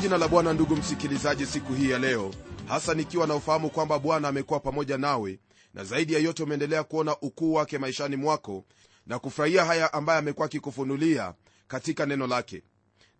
jina la bwana ndugu msikilizaji siku hii ya leo hasa nikiwa na ufahamu kwamba bwana amekuwa pamoja nawe na zaidi ya yote umeendelea kuona ukuu wake maishani mwako na kufurahia haya ambaye amekuwa akikufunulia katika neno lake.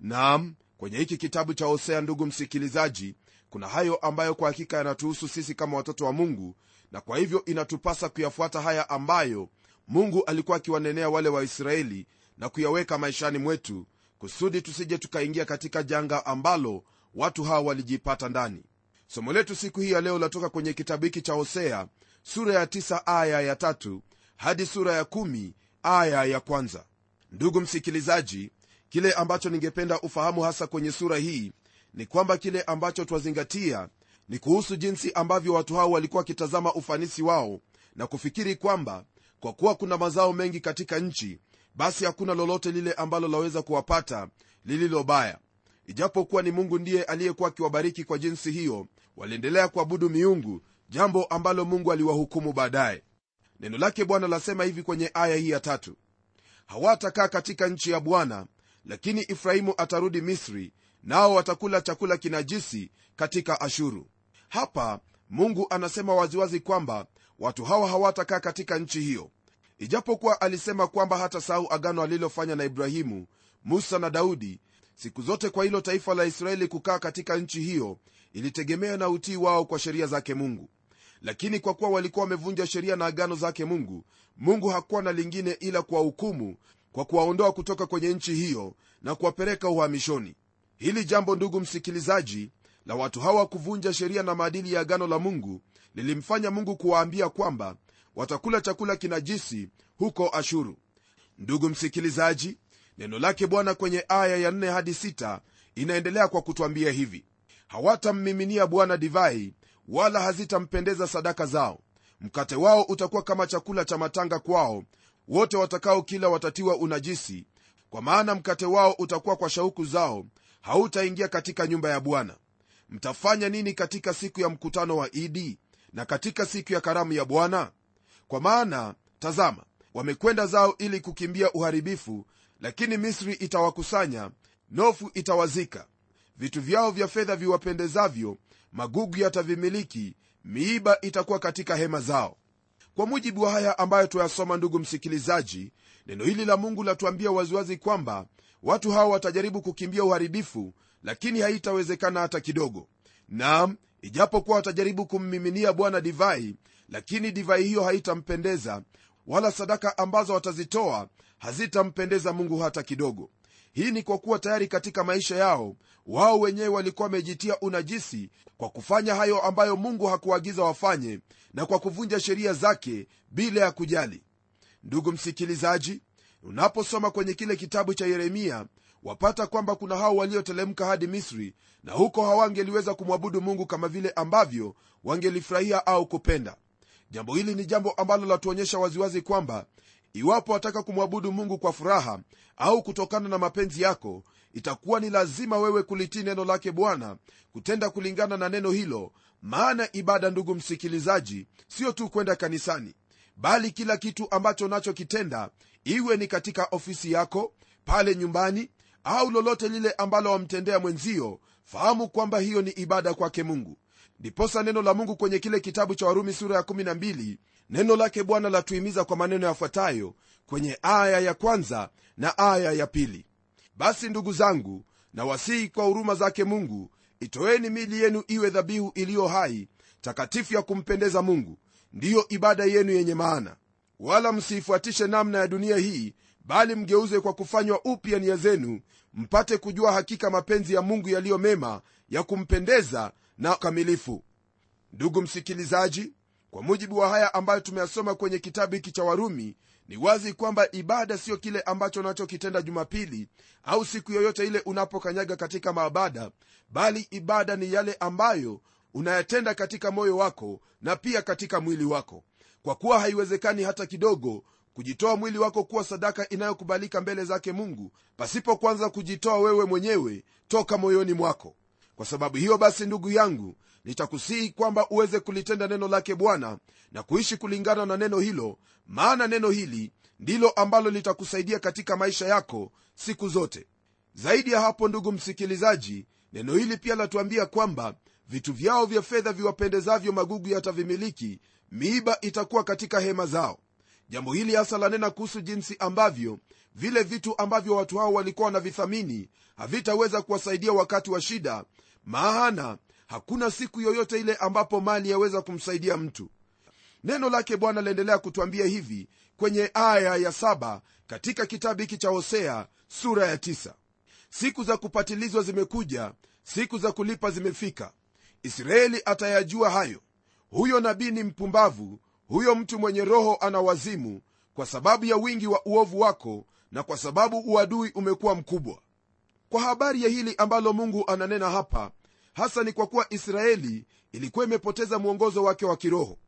Naam kwenye hiki kitabu cha hosea ndugu msikilizaji kuna hayo ambayo kwa hakika yanatuhusu sisi kama watoto wa mungu na kwa hivyo inatupasa kuyafuata haya ambayo mungu alikuwa akiwanenea wale waisraeli na kuyaweka maishani mwetu kusudi tusije tukaingia katika janga ambalo watu hawa walijipata ndani. Somo letu siku hii ya leo latoka kwenye kitabu hiki cha hosea sura ya 9 aya ya tatu hadi sura ya 1 aya ya kwanza. Ndugu msikilizaji kile ambacho ningependa ufahamu hasa kwenye sura hii ni kwamba kile ambacho twazingatia ni kuhusu jinsi ambavyo watu hao walikuwa wakitazama ufanisi wao na kufikiri kwamba kwa kuwa kuna mazao mengi katika nchi basi hakuna lolote lile ambalo laweza kuwapata lililo baya. Ijapokuwa ni mungu ndiye aliyekuwa akiwabariki kwa jinsi hiyo waliendelea kuabudu miungu jambo ambalo mungu aliwahukumu baadaye. Neno lake bwana lasema hivi kwenye aya hii ya tatu. Hawatakaa katika nchi ya bwana lakini ifrahimu atarudi misri nao watakula chakula kinajisi katika ashuru. Hapa mungu anasema waziwazi kwamba watu hawa hawatakaa katika nchi hiyo ijapokuwa alisema kwamba hata sahau agano alilofanya na ibrahimu musa na daudi siku zote kwa hilo taifa la israeli kukaa katika nchi hiyo ilitegemea na utii wao kwa sheria zake mungu. Lakini kwa kuwa walikuwa wamevunja sheria na agano zake mungu mungu hakuwa na lingine ila kuwahukumu kwa kuwaondoa kutoka kwenye nchi hiyo na kuwapeleka uhamishoni. Hili jambo ndugu msikilizaji la watu hawa kuvunja sheria na maadili ya agano la mungu lilimfanya mungu kuwaambia kwamba watakula chakula kinajisi huko ashuru. Ndugu msikilizaji neno lake bwana kwenye aya ya 4 hadi 6 inaendelea kwa kutwambia hivi. Hawatammiminia bwana divai wala hazitampendeza sadaka zao. Mkate wao utakuwa kama chakula cha matanga kwao. Wote watakao kila watatiwa unajisi kwa maana mkate wao utakuwa kwa shauku zao. Hautaingia katika nyumba ya bwana. Mtafanya nini katika siku ya mkutano wa idi na katika siku ya karamu ya bwana kwa maana tazama wamekwenda zao ili kukimbia uharibifu lakini misri itawakusanya nofu itawazika. Vitu vyao vya fedha viwapendezavyo magugu yatavimiliki miiba itakuwa katika hema zao. Kwa mujibu wa haya ambayo tuyasoma ndugu msikilizaji neno hili la mungu latuambia waziwazi kwamba watu hawa watajaribu kukimbia uharibifu lakini haitawezekana hata kidogo. Nam ijapokuwa watajaribu kummiminia bwana divai lakini divai hiyo haitampendeza wala sadaka ambazo watazitoa hazitampendeza mungu hata kidogo. Hii ni kwa kuwa tayari katika maisha yao wao wenyewe walikuwa wamejitia unajisi kwa kufanya hayo ambayo mungu hakuagiza wafanye na kwa kuvunja sheria zake bila ya kujali. Ndugu msikilizaji unaposoma kwenye kile kitabu cha yeremia wapata kwamba kuna hao waliotelemka hadi misri na huko hawangeliweza kumwabudu mungu kama vile ambavyo wangelifurahia au kupenda jambo hili ni jambo ambalo latuonyesha waziwazi kwamba iwapo wataka kumwabudu mungu kwa furaha au kutokana na mapenzi yako itakuwa ni lazima wewe kulitii neno lake bwana kutenda kulingana na neno hilo. Maana ibada ndugu msikilizaji sio tu kwenda kanisani bali kila kitu ambacho unachokitenda iwe ni katika ofisi yako pale nyumbani au lolote lile ambalo wamtendea mwenzio fahamu kwamba hiyo ni ibada kwake mungu ndiposa neno la mungu kwenye kile kitabu cha warumi sura ya 12 neno lake bwana latuhimiza kwa maneno yafuatayo kwenye aya ya kwanza na aya ya pili. Basi ndugu zangu na wasihi kwa huruma zake mungu itoeni mili yenu iwe dhabihu iliyo hai takatifu ya kumpendeza mungu. Ndiyo ibada yenu yenye maana. Wala msiifuatishe namna ya dunia hii bali mgeuze kwa kufanywa upya nia zenu mpate kujua hakika mapenzi ya mungu yaliyo mema ya kumpendeza na kamilifu. Ndugu msikilizaji kwa mujibu wa haya ambayo tumeyasoma kwenye kitabu hiki cha warumi ni wazi kwamba ibada siyo kile ambacho unachokitenda jumapili au siku yoyote ile unapokanyaga katika maabada bali ibada ni yale ambayo unayatenda katika moyo wako na pia katika mwili wako. Kwa kuwa haiwezekani hata kidogo kujitoa mwili wako kuwa sadaka inayokubalika mbele zake mungu pasipo kwanza kujitoa wewe mwenyewe toka moyoni mwako kwa sababu hiyo basi ndugu yangu nitakusihi kwamba uweze kulitenda neno lake bwana na kuishi kulingana na neno hilo maana neno hili ndilo ambalo litakusaidia katika maisha yako siku zote. Zaidi ya hapo ndugu msikilizaji neno hili pia latuambia kwamba vitu vyao vya fedha viwapendezavyo magugu yatavimiliki miiba itakuwa katika hema zao. Jambo hili hasa lanena kuhusu jinsi ambavyo vile vitu ambavyo watu hao walikuwa wanavithamini havitaweza kuwasaidia wakati wa shida maana hakuna siku yoyote ile ambapo mali yaweza kumsaidia mtu. Neno lake bwana laendelea kutwambia hivi kwenye aya ya saba katika kitabu hiki cha hosea sura ya tisa. siku za kupatilizwa zimekuja siku za kulipa zimefika. Israeli atayajua hayo. Huyo nabii ni mpumbavu huyo mtu mwenye roho ana wazimu kwa sababu ya wingi wa uovu wako na kwa sababu uadui umekuwa mkubwa kwa habari ya hili ambalo mungu ananena hapa hasa ni kwa kuwa israeli ilikuwa imepoteza mwongozo wake wa kiroho.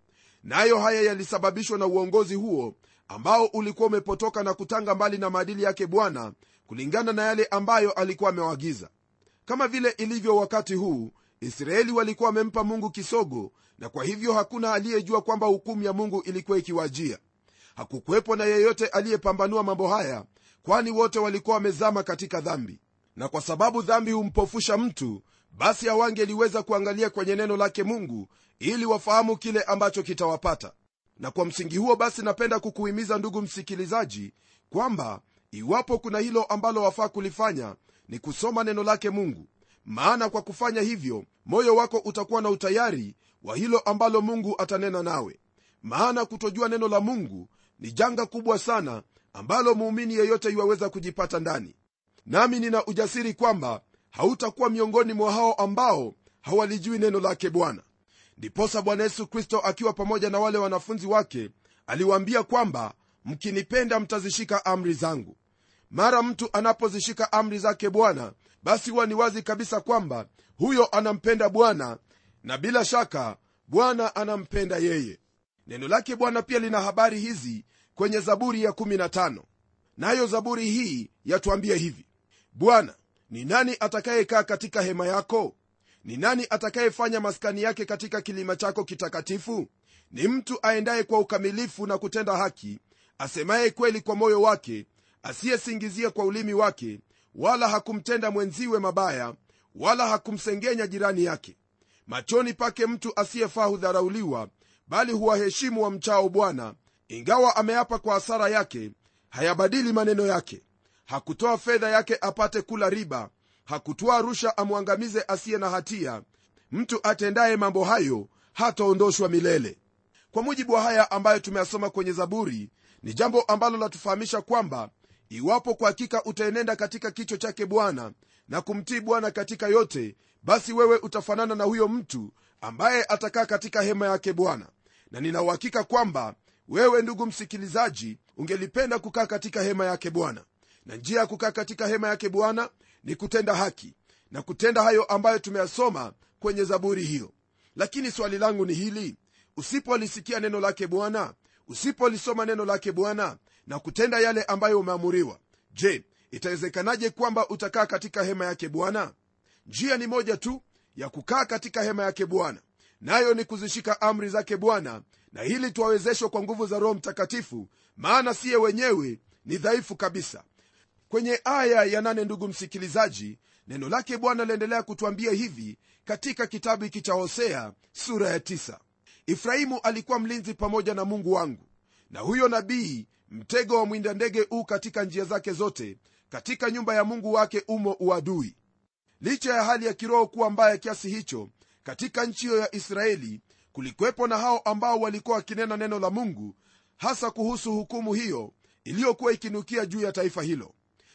Nayo na haya yalisababishwa na uongozi huo ambao ulikuwa umepotoka na kutanga mbali na maadili yake bwana kulingana na yale ambayo alikuwa amewaagiza kama vile ilivyo wakati huu israeli walikuwa wamempa mungu kisogo na kwa hivyo hakuna aliyejua kwamba hukumu ya mungu ilikuwa ikiwajia. Hakukuwepo na yeyote aliyepambanua mambo haya kwani wote walikuwa wamezama katika dhambi na kwa sababu dhambi humpofusha mtu basi hawangeliweza kuangalia kwenye neno lake mungu ili wafahamu kile ambacho kitawapata. Na kwa msingi huo basi napenda kukuhimiza ndugu msikilizaji kwamba iwapo kuna hilo ambalo wafaa kulifanya ni kusoma neno lake mungu. Maana kwa kufanya hivyo moyo wako utakuwa na utayari wa hilo ambalo mungu atanena nawe. Maana kutojua neno la mungu ni janga kubwa sana ambalo muumini yeyote iwaweza kujipata ndani nami nina ujasiri kwamba hautakuwa miongoni mwa hao ambao hawalijui neno lake bwana. Ndiposa bwana yesu kristo akiwa pamoja na wale wanafunzi wake aliwaambia kwamba mkinipenda mtazishika amri zangu. Mara mtu anapozishika amri zake bwana basi huwa ni wazi kabisa kwamba huyo anampenda bwana na bila shaka bwana anampenda yeye. Neno lake bwana pia lina habari hizi kwenye zaburi ya 15 nayo zaburi hii yatuambia hivi bwana ni nani atakayekaa katika hema yako? Ni nani atakayefanya maskani yake katika kilima chako kitakatifu? Ni mtu aendaye kwa ukamilifu na kutenda haki asemaye kweli kwa moyo wake asiyesingizia kwa ulimi wake wala hakumtenda mwenziwe mabaya wala hakumsengenya jirani yake. Machoni pake mtu asiyefaa hudharauliwa bali huwaheshimu wa mchao bwana ingawa ameapa kwa hasara yake hayabadili maneno yake hakutoa fedha yake apate kula riba. Hakutoa rusha amwangamize asiye na hatia. Mtu atendaye mambo hayo hataondoshwa milele. Kwa mujibu wa haya ambayo tumeyasoma kwenye zaburi ni jambo ambalo latufahamisha kwamba iwapo kwa hakika utaenenda katika kicho chake bwana na kumtii bwana katika yote basi wewe utafanana na huyo mtu ambaye atakaa katika hema yake bwana. Na ninauhakika kwamba wewe ndugu msikilizaji ungelipenda kukaa katika hema yake bwana na njia ya kukaa katika hema yake bwana ni kutenda haki na kutenda hayo ambayo tumeyasoma kwenye zaburi hiyo. Lakini swali langu ni hili. Usipolisikia neno lake bwana usipolisoma neno lake bwana na kutenda yale ambayo umeamuriwa je itawezekanaje kwamba utakaa katika hema yake bwana? Njia ni moja tu ya kukaa katika hema yake bwana nayo ni kuzishika amri zake bwana na hili twawezeshwa kwa nguvu za roho mtakatifu maana siye wenyewe ni dhaifu kabisa kwenye aya ya nane ndugu msikilizaji neno lake bwana laendelea kutwambia hivi katika kitabu hiki cha hosea sura ya tisa. ifrahimu alikuwa mlinzi pamoja na mungu wangu na huyo nabii mtego wa mwinda ndege uu katika njia zake zote katika nyumba ya mungu wake umo uadui licha ya hali ya kiroho kuwa mbaya kiasi hicho katika nchi hiyo ya israeli kulikuwepo na hao ambao walikuwa wakinena neno la mungu hasa kuhusu hukumu hiyo iliyokuwa ikinukia juu ya taifa hilo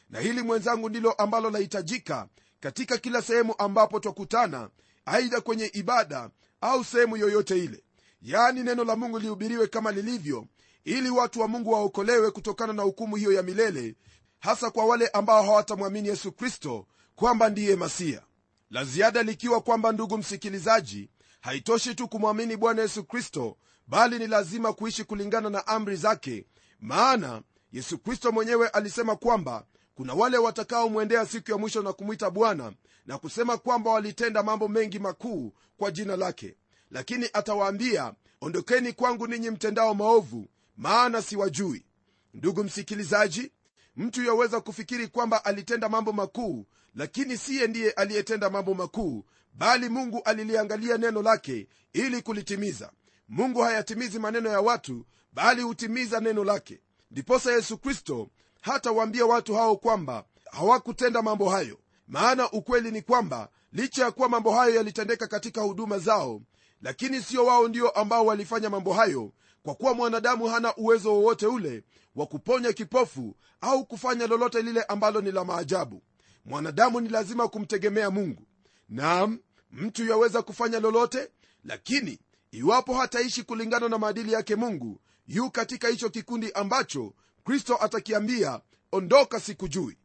na hili mwenzangu ndilo ambalo lahitajika katika kila sehemu ambapo twakutana aidha kwenye ibada au sehemu yoyote ile. Yaani neno la mungu lihubiriwe kama lilivyo ili watu wa mungu waokolewe kutokana na hukumu hiyo ya milele hasa kwa wale ambao hawatamwamini yesu kristo kwamba ndiye masiya. La ziada likiwa kwamba ndugu msikilizaji haitoshi tu kumwamini bwana yesu kristo bali ni lazima kuishi kulingana na amri zake. Maana yesu kristo mwenyewe alisema kwamba kuna wale watakaomwendea siku ya mwisho na kumwita bwana na kusema kwamba walitenda mambo mengi makuu kwa jina lake. Lakini atawaambia ondokeni kwangu ninyi mtendao maovu maana siwajui. Ndugu msikilizaji mtu yaweza kufikiri kwamba alitenda mambo makuu lakini siye ndiye aliyetenda mambo makuu bali mungu aliliangalia neno lake ili kulitimiza. Mungu hayatimizi maneno ya watu bali hutimiza neno lake. Ndiposa yesu kristo hata waambia watu hao kwamba hawakutenda mambo hayo. Maana ukweli ni kwamba licha ya kuwa mambo hayo yalitendeka katika huduma zao lakini sio wao ndio ambao walifanya mambo hayo kwa kuwa mwanadamu hana uwezo wowote ule wa kuponya kipofu au kufanya lolote lile ambalo ni la maajabu. Mwanadamu ni lazima kumtegemea mungu. Naam mtu yaweza kufanya lolote lakini iwapo hataishi kulingana na maadili yake mungu yu katika hicho kikundi ambacho kristo atakiambia ondoka sikujui.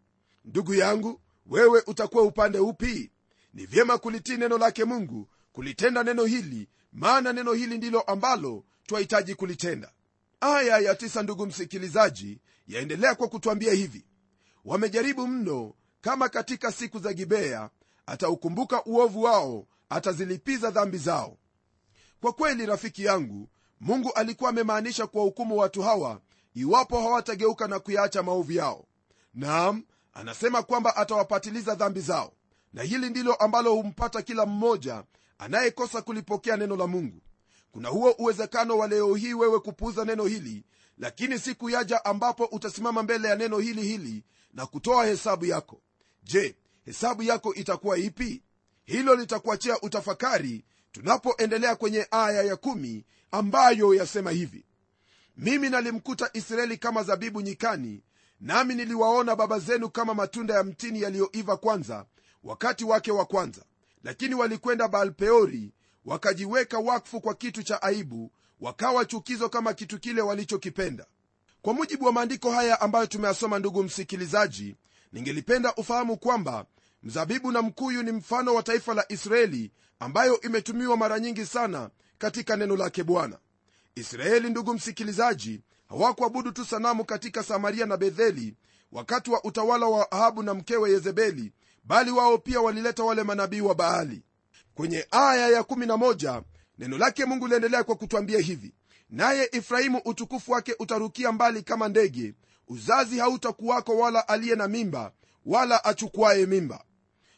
Ndugu yangu wewe utakuwa upande upi? Ni vyema kulitii neno lake mungu kulitenda neno hili maana neno hili ndilo ambalo twahitaji kulitenda. Aya ya tisa ndugu msikilizaji yaendelea kwa kutwambia hivi. Wamejaribu mno kama katika siku za gibea ataukumbuka uovu wao atazilipiza dhambi zao. Kwa kweli rafiki yangu mungu alikuwa amemaanisha kuwahukumu watu hawa iwapo hawatageuka na kuyaacha maovu yao. Naam anasema kwamba atawapatiliza dhambi zao. Na hili ndilo ambalo humpata kila mmoja anayekosa kulipokea neno la mungu. Kuna huo uwezekano wa leo hii wewe kupuuza neno hili lakini siku yaja ambapo utasimama mbele ya neno hili hili na kutoa hesabu yako. Je hesabu yako itakuwa ipi? Hilo litakuachia utafakari tunapoendelea kwenye aya ya kumi ambayo yasema hivi mimi nalimkuta israeli kama zabibu nyikani nami niliwaona baba zenu kama matunda ya mtini yaliyoiva kwanza wakati wake wa kwanza. Lakini walikwenda baalpeori wakajiweka wakfu kwa kitu cha aibu wakawa chukizo kama kitu kile walichokipenda. Kwa mujibu wa maandiko haya ambayo tumeyasoma ndugu msikilizaji ningelipenda ufahamu kwamba mzabibu na mkuyu ni mfano wa taifa la israeli ambayo imetumiwa mara nyingi sana katika neno lake bwana israeli ndugu msikilizaji hawakuabudu tu sanamu katika samaria na betheli wakati wa utawala wa ahabu na mkewe yezebeli bali wao pia walileta wale manabii wa baali. Kwenye aya ya 11 neno lake mungu liendelea kwa kutwambia hivi naye efraimu utukufu wake utarukia mbali kama ndege uzazi hautakuwako wala aliye na mimba wala achukuaye mimba.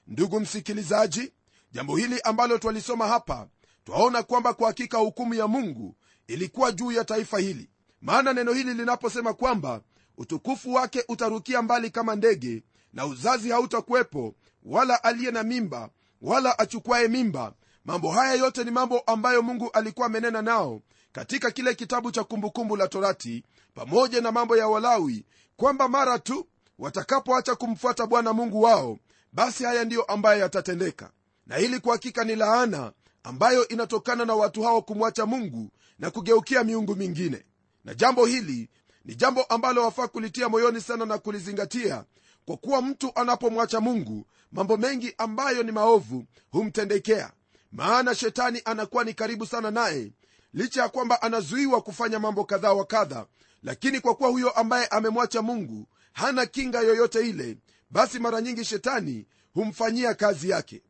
Ndugu msikilizaji jambo hili ambalo twalisoma hapa twaona kwamba kwa hakika hukumu ya mungu ilikuwa juu ya taifa hili. Maana neno hili linaposema kwamba utukufu wake utarukia mbali kama ndege na uzazi hautakuwepo wala aliye na mimba wala achukwaye mimba mambo haya yote ni mambo ambayo mungu alikuwa amenena nao katika kile kitabu cha kumbukumbu la torati pamoja na mambo ya walawi kwamba mara tu watakapoacha kumfuata bwana mungu wao basi haya ndiyo ambayo yatatendeka. Na hili kwa hakika ni laana ambayo inatokana na watu hao kumwacha mungu na kugeukia miungu mingine. Na jambo hili ni jambo ambalo wafaa kulitia moyoni sana na kulizingatia kwa kuwa mtu anapomwacha mungu mambo mengi ambayo ni maovu humtendekea. Maana shetani anakuwa ni karibu sana naye licha ya kwamba anazuiwa kufanya mambo kadha wa kadha. Lakini kwa kuwa huyo ambaye amemwacha mungu hana kinga yoyote ile basi mara nyingi shetani humfanyia kazi yake.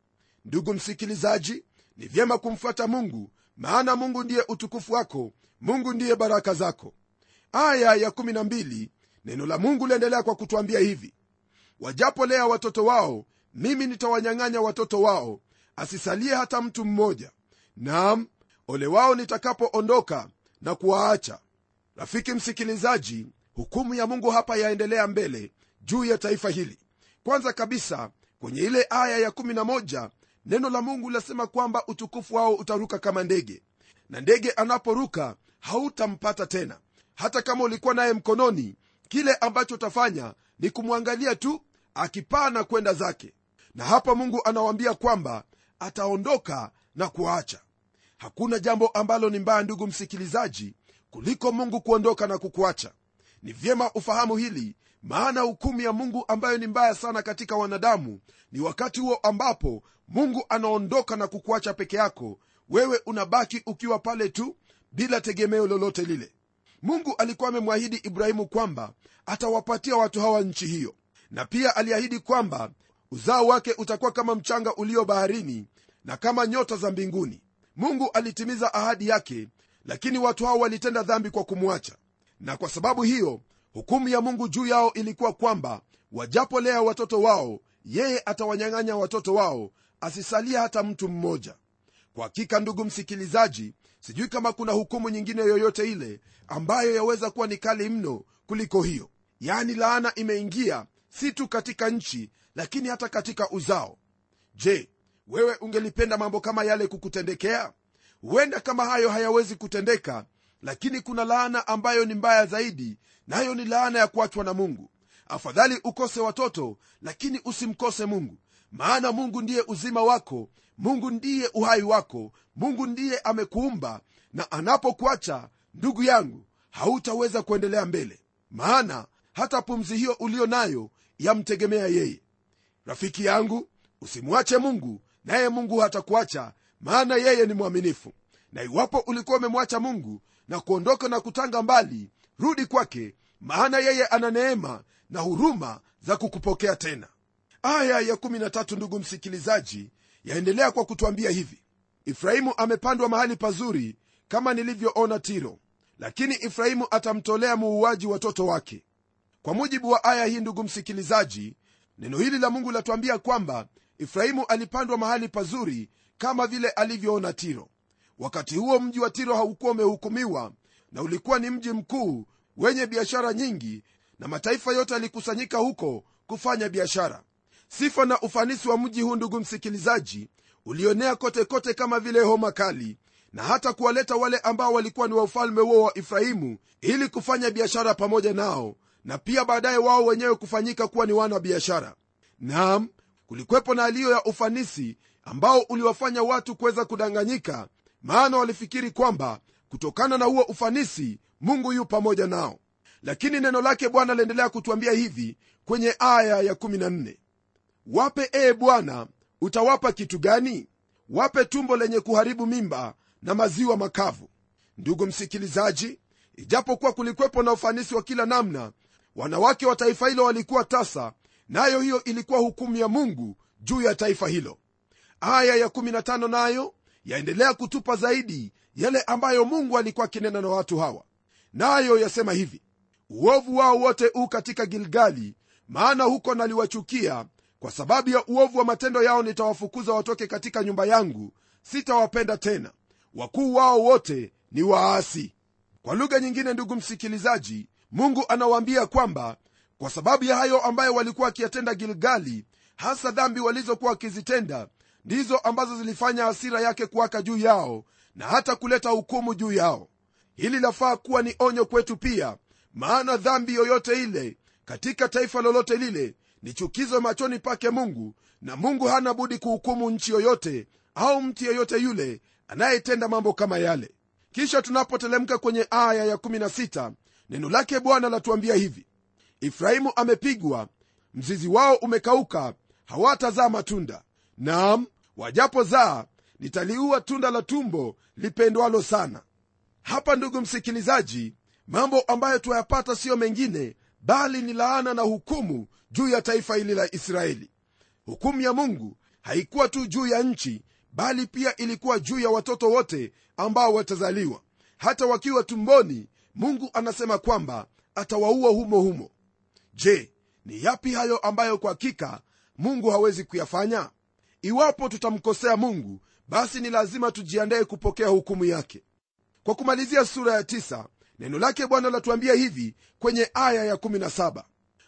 Ndugu msikilizaji ni vyema kumfuata mungu maana mungu ndiye utukufu wako mungu ndiye baraka zako. Aya ya 12 neno la mungu liendelea kwa kutwambia hivi. Wajapolea watoto wao mimi nitawanyang'anya watoto wao asisalie hata mtu mmoja. Naam ole wao nitakapoondoka na kuwaacha. Rafiki msikilizaji hukumu ya mungu hapa yaendelea mbele juu ya taifa hili. Kwanza kabisa kwenye ile aya ya11 neno la mungu lasema kwamba utukufu wao utaruka kama ndege. Na ndege anaporuka hautampata tena. Hata kama ulikuwa naye mkononi kile ambacho utafanya ni kumwangalia tu akipaa na kwenda zake. Na hapa mungu anawaambia kwamba ataondoka na kuacha hakuna jambo ambalo ni mbaya ndugu msikilizaji kuliko mungu kuondoka na kukuacha. Ni vyema ufahamu hili maana hukumu ya mungu ambayo ni mbaya sana katika wanadamu ni wakati huo ambapo mungu anaondoka na kukuacha peke yako. Wewe unabaki ukiwa pale tu bila tegemeo lolote lile. Mungu alikuwa amemwahidi ibrahimu kwamba atawapatia watu hawa nchi hiyo. Na pia aliahidi kwamba uzao wake utakuwa kama mchanga ulio baharini na kama nyota za mbinguni. Mungu alitimiza ahadi yake lakini watu hao walitenda dhambi kwa kumwacha. Na kwa sababu hiyo hukumu ya mungu juu yao ilikuwa kwamba wajapolea watoto wao yeye atawanyang'anya watoto wao asisalia hata mtu mmoja. Kwa hakika ndugu msikilizaji sijui kama kuna hukumu nyingine yoyote ile ambayo yaweza kuwa ni kali mno kuliko hiyo. Yaani laana imeingia si tu katika nchi lakini hata katika uzao. Je wewe ungelipenda mambo kama yale kukutendekea? Huenda kama hayo hayawezi kutendeka lakini kuna laana ambayo ni mbaya zaidi nayo ni laana ya kuachwa na mungu. Afadhali ukose watoto lakini usimkose mungu maana mungu ndiye uzima wako mungu ndiye uhai wako mungu ndiye amekuumba na anapokuacha ndugu yangu hautaweza kuendelea mbele. Maana hata pumzi hiyo uliyo nayo yamtegemea yeye. Rafiki yangu usimwache mungu naye mungu hatakuacha maana yeye ni mwaminifu. Na iwapo ulikuwa umemwacha mungu na kuondoka na kutanga mbali rudi kwake maana yeye ana neema na huruma za kukupokea tena aya ya 13 ndugu msikilizaji yaendelea kwa kutwambia hivi. Ifrahimu amepandwa mahali pazuri kama nilivyoona tiro lakini ifrahimu atamtolea muuaji watoto wake. Kwa mujibu wa aya hii ndugu msikilizaji neno hili la mungu latuambia kwamba ifrahimu alipandwa mahali pazuri kama vile alivyoona tiro. Wakati huo mji wa tiro haukuwa umehukumiwa na ulikuwa ni mji mkuu wenye biashara nyingi na mataifa yote yalikusanyika huko kufanya biashara sifa na ufanisi wa mji huu ndugu msikilizaji ulionea kote kote kama vile homa kali na hata kuwaleta wale ambao walikuwa ni wa ufalme huo wa efraimu ili kufanya biashara pamoja nao na pia baadaye wao wenyewe kufanyika kuwa ni wana biashara nam kulikwepo na aliyo ya ufanisi ambao uliwafanya watu kuweza kudanganyika maana walifikiri kwamba kutokana na huo ufanisi mungu yu pamoja nao. Lakini neno lake bwana aliendelea kutuambia hivi kwenye aya ya 14 wape ee bwana utawapa kitu gani? Wape tumbo lenye kuharibu mimba na maziwa makavu. Ndugu msikilizaji ijapokuwa kulikwepo na ufanisi wa kila namna wanawake wa taifa hilo walikuwa tasa nayo hiyo ilikuwa hukumu ya mungu juu ya taifa hilo. Aya ya15 nayo yaendelea kutupa zaidi yale ambayo mungu alikuwa akinena na watu hawa. Nayo yasema hivi uovu wao wote u katika gilgali maana huko naliwachukia kwa sababu ya uovu wa matendo yao nitawafukuza watoke katika nyumba yangu sitawapenda tena. Wakuu wao wote ni waasi. Kwa lugha nyingine ndugu msikilizaji mungu anawaambia kwamba kwa sababu ya hayo ambayo walikuwa wakiyatenda gilgali hasa dhambi walizokuwa wakizitenda ndizo ambazo zilifanya hasira yake kuwaka juu yao na hata kuleta hukumu juu yao. Hili lafaa kuwa ni onyo kwetu pia maana dhambi yoyote ile katika taifa lolote lile ni chukizo machoni pake mungu na mungu hana budi kuhukumu nchi yoyote au mtu yeyote yule anayetenda mambo kama yale. Kisha tunapotelemka kwenye aya ya16 neno lake bwana latuambia hivi. Efraimu amepigwa mzizi wao umekauka hawatazaa matunda. Naam wajapozaa nitaliua tunda la tumbo lipendwalo sana. Hapa ndugu msikilizaji mambo ambayo tuayapata siyo mengine bali ni laana na hukumu juu ya taifa hili la israeli. Hukumu ya mungu haikuwa tu juu ya nchi bali pia ilikuwa juu ya watoto wote ambao watazaliwa. Hata wakiwa tumboni mungu anasema kwamba atawaua humo humo. Je ni yapi hayo ambayo kwa hakika mungu hawezi kuyafanya? Iwapo tutamkosea mungu basi ni lazima tujiandaye kupokea hukumu yake. Kwa kumalizia sura ya 9 neno lake bwana latuambia hivi kwenye aya ya 17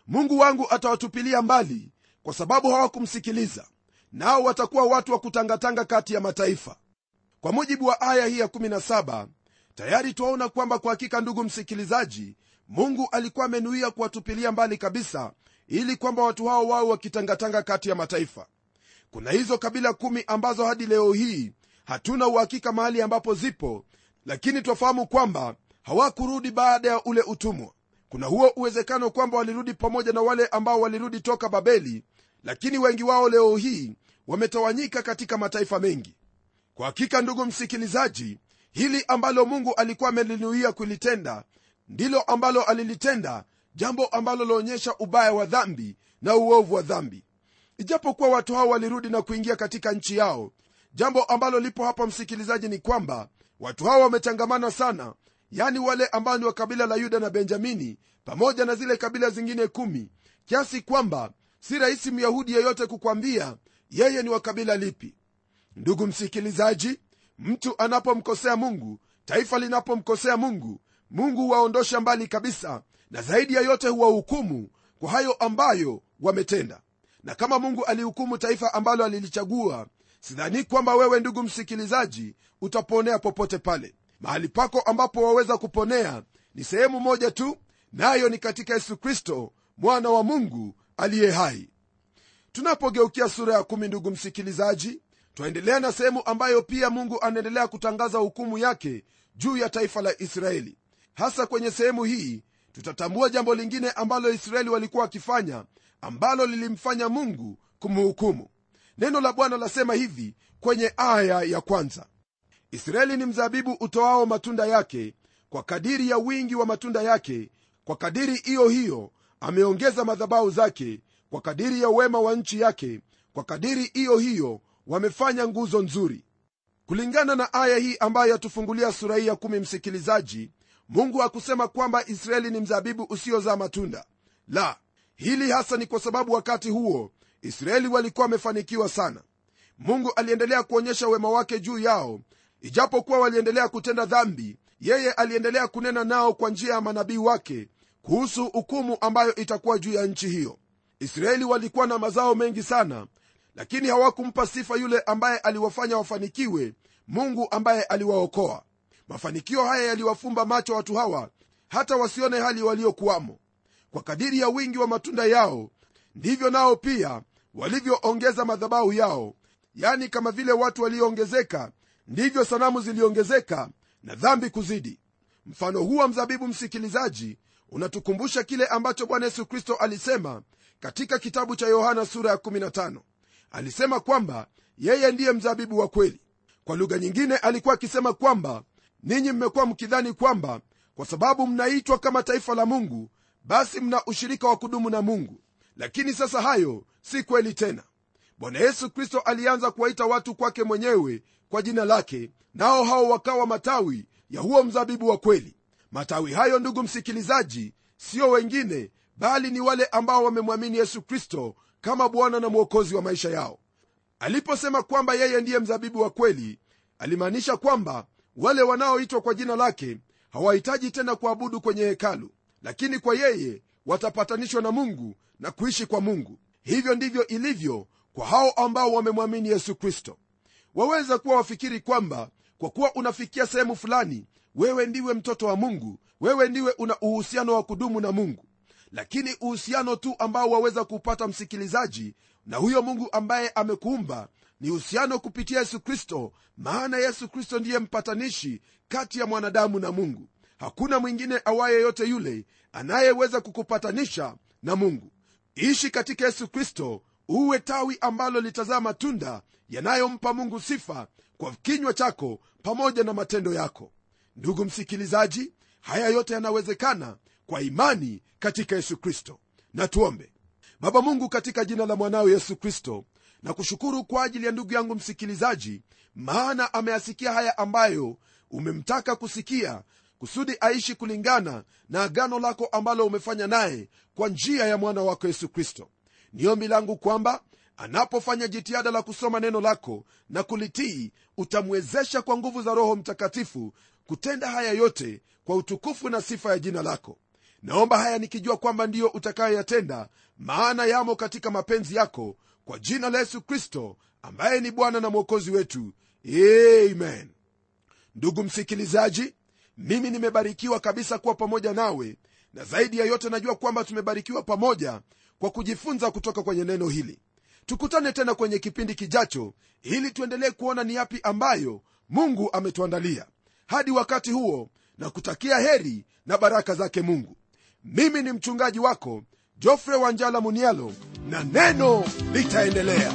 mungu wangu atawatupilia mbali kwa sababu hawakumsikiliza nao watakuwa watu wa kutangatanga kati ya mataifa. Kwa mujibu wa aya hii ya 17 tayari twaona kwamba kwa hakika ndugu msikilizaji mungu alikuwa amenuia kuwatupilia mbali kabisa ili kwamba watu hao wawe wakitangatanga kati ya mataifa. Kuna hizo kabila kumi ambazo hadi leo hii hatuna uhakika mahali ambapo zipo lakini twafahamu kwamba hawakurudi baada ya ule utumwa kuna huo uwezekano kwamba walirudi pamoja na wale ambao walirudi toka babeli lakini wengi wao leo hii wametawanyika katika mataifa mengi. Kwa hakika ndugu msikilizaji hili ambalo mungu alikuwa amelinuia kulitenda ndilo ambalo alilitenda jambo ambalo laonyesha ubaya wa dhambi na uovu wa dhambi. Ijapokuwa watu hao walirudi na kuingia katika nchi yao jambo ambalo lipo hapa msikilizaji ni kwamba watu hao wamechangamana sana yani wale ambao ni wa kabila la yuda na benjamini pamoja na zile kabila zingine kumi. Kiasi kwamba si rahisi myahudi yeyote kukwambia yeye ni wa kabila lipi. Ndugu msikilizaji mtu anapomkosea mungu taifa linapomkosea mungu mungu huwaondosha mbali kabisa na zaidi ya yote huwahukumu kwa hayo ambayo wametenda. Na kama mungu alihukumu taifa ambalo alilichagua sidhani kwamba wewe ndugu msikilizaji utaponea popote pale mahali pako ambapo waweza kuponea ni sehemu moja tu nayo ni katika yesu kristo mwana wa mungu aliye hai. Tunapogeukia sura ya kumi ndugu msikilizaji twaendelea na sehemu ambayo pia mungu anaendelea kutangaza hukumu yake juu ya taifa la israeli. Hasa kwenye sehemu hii tutatambua jambo lingine ambalo israeli walikuwa wakifanya ambalo lilimfanya mungu kumhukumu. Neno la bwana lasema hivi kwenye aya ya kwanza israeli ni mzabibu utoao matunda yake kwa kadiri ya wingi wa matunda yake kwa kadiri iyo hiyo ameongeza madhabahu zake kwa kadiri ya uwema wa nchi yake kwa kadiri iyo hiyo wamefanya nguzo nzuri. Kulingana na aya hii ambayo yatufungulia sura hii ya kumi msikilizaji mungu hakusema kwamba israeli ni mzabibu usiozaa matunda. La hili hasa ni kwa sababu wakati huo israeli walikuwa wamefanikiwa sana. Mungu aliendelea kuonyesha wema wake juu yao ijapokuwa waliendelea kutenda dhambi yeye aliendelea kunena nao kwa njia ya manabii wake kuhusu hukumu ambayo itakuwa juu ya nchi hiyo. Israeli walikuwa na mazao mengi sana lakini hawakumpa sifa yule ambaye aliwafanya wafanikiwe mungu ambaye aliwaokoa. Mafanikio haya yaliwafumba macho watu hawa hata wasione hali waliokuwamo. Kwa kadiri ya wingi wa matunda yao ndivyo nao pia walivyoongeza madhabahu yao yani kama vile watu walioongezeka ndivyo sanamu ziliongezeka na dhambi kuzidi. Mfano huu wa mzabibu msikilizaji unatukumbusha kile ambacho bwana yesu kristo alisema katika kitabu cha yohana sura ya 15 alisema kwamba yeye ndiye mzabibu wa kweli. Kwa lugha nyingine alikuwa akisema kwamba ninyi mmekuwa mkidhani kwamba kwa sababu mnaitwa kama taifa la mungu basi mna ushirika wa kudumu na mungu. Lakini sasa hayo si kweli tena. Bwana yesu kristo alianza kuwaita watu kwake mwenyewe kwa jina lake nao hao wakawa matawi ya huo mzabibu wa kweli. Matawi hayo ndugu msikilizaji sio wengine bali ni wale ambao wamemwamini yesu kristo kama bwana na mwokozi wa maisha yao. Aliposema kwamba yeye ndiye mzabibu wa kweli alimaanisha kwamba wale wanaoitwa kwa jina lake hawahitaji tena kuabudu kwenye hekalu lakini kwa yeye watapatanishwa na mungu na kuishi kwa mungu. Hivyo ndivyo ilivyo kwa hao ambao wamemwamini yesu kristo waweza kuwa wafikiri kwamba kwa kuwa unafikia sehemu fulani wewe ndiwe mtoto wa mungu wewe ndiwe una uhusiano wa kudumu na mungu. Lakini uhusiano tu ambao waweza kuupata msikilizaji na huyo mungu ambaye amekuumba ni uhusiano kupitia yesu kristo. Maana yesu kristo ndiye mpatanishi kati ya mwanadamu na mungu. Hakuna mwingine awaye yote yule anayeweza kukupatanisha na mungu. Ishi katika yesu kristo uwe tawi ambalo litazaa matunda yanayompa mungu sifa kwa kinywa chako pamoja na matendo yako. Ndugu msikilizaji haya yote yanawezekana kwa imani katika yesu kristo. Na tuombe. Baba mungu katika jina la mwanao yesu kristo na kushukuru kwa ajili ya ndugu yangu msikilizaji maana ameyasikia haya ambayo umemtaka kusikia kusudi aishi kulingana na agano lako ambalo umefanya naye kwa njia ya mwana wako yesu kristo ni ombi langu kwamba anapofanya jitihada la kusoma neno lako na kulitii utamwezesha kwa nguvu za roho mtakatifu kutenda haya yote kwa utukufu na sifa ya jina lako. Naomba haya nikijua kwamba ndiyo utakayoyatenda maana yamo katika mapenzi yako kwa jina la yesu kristo ambaye ni bwana na mwokozi wetu. Amen. Ndugu msikilizaji mimi nimebarikiwa kabisa kuwa pamoja nawe na zaidi ya yote najua kwamba tumebarikiwa pamoja kwa kujifunza kutoka kwenye neno hili. Tukutane tena kwenye kipindi kijacho ili tuendelee kuona ni yapi ambayo mungu ametuandalia. Hadi wakati huo na kutakia heri na baraka zake mungu. Mimi ni mchungaji wako jofre wanjala munialo na neno litaendelea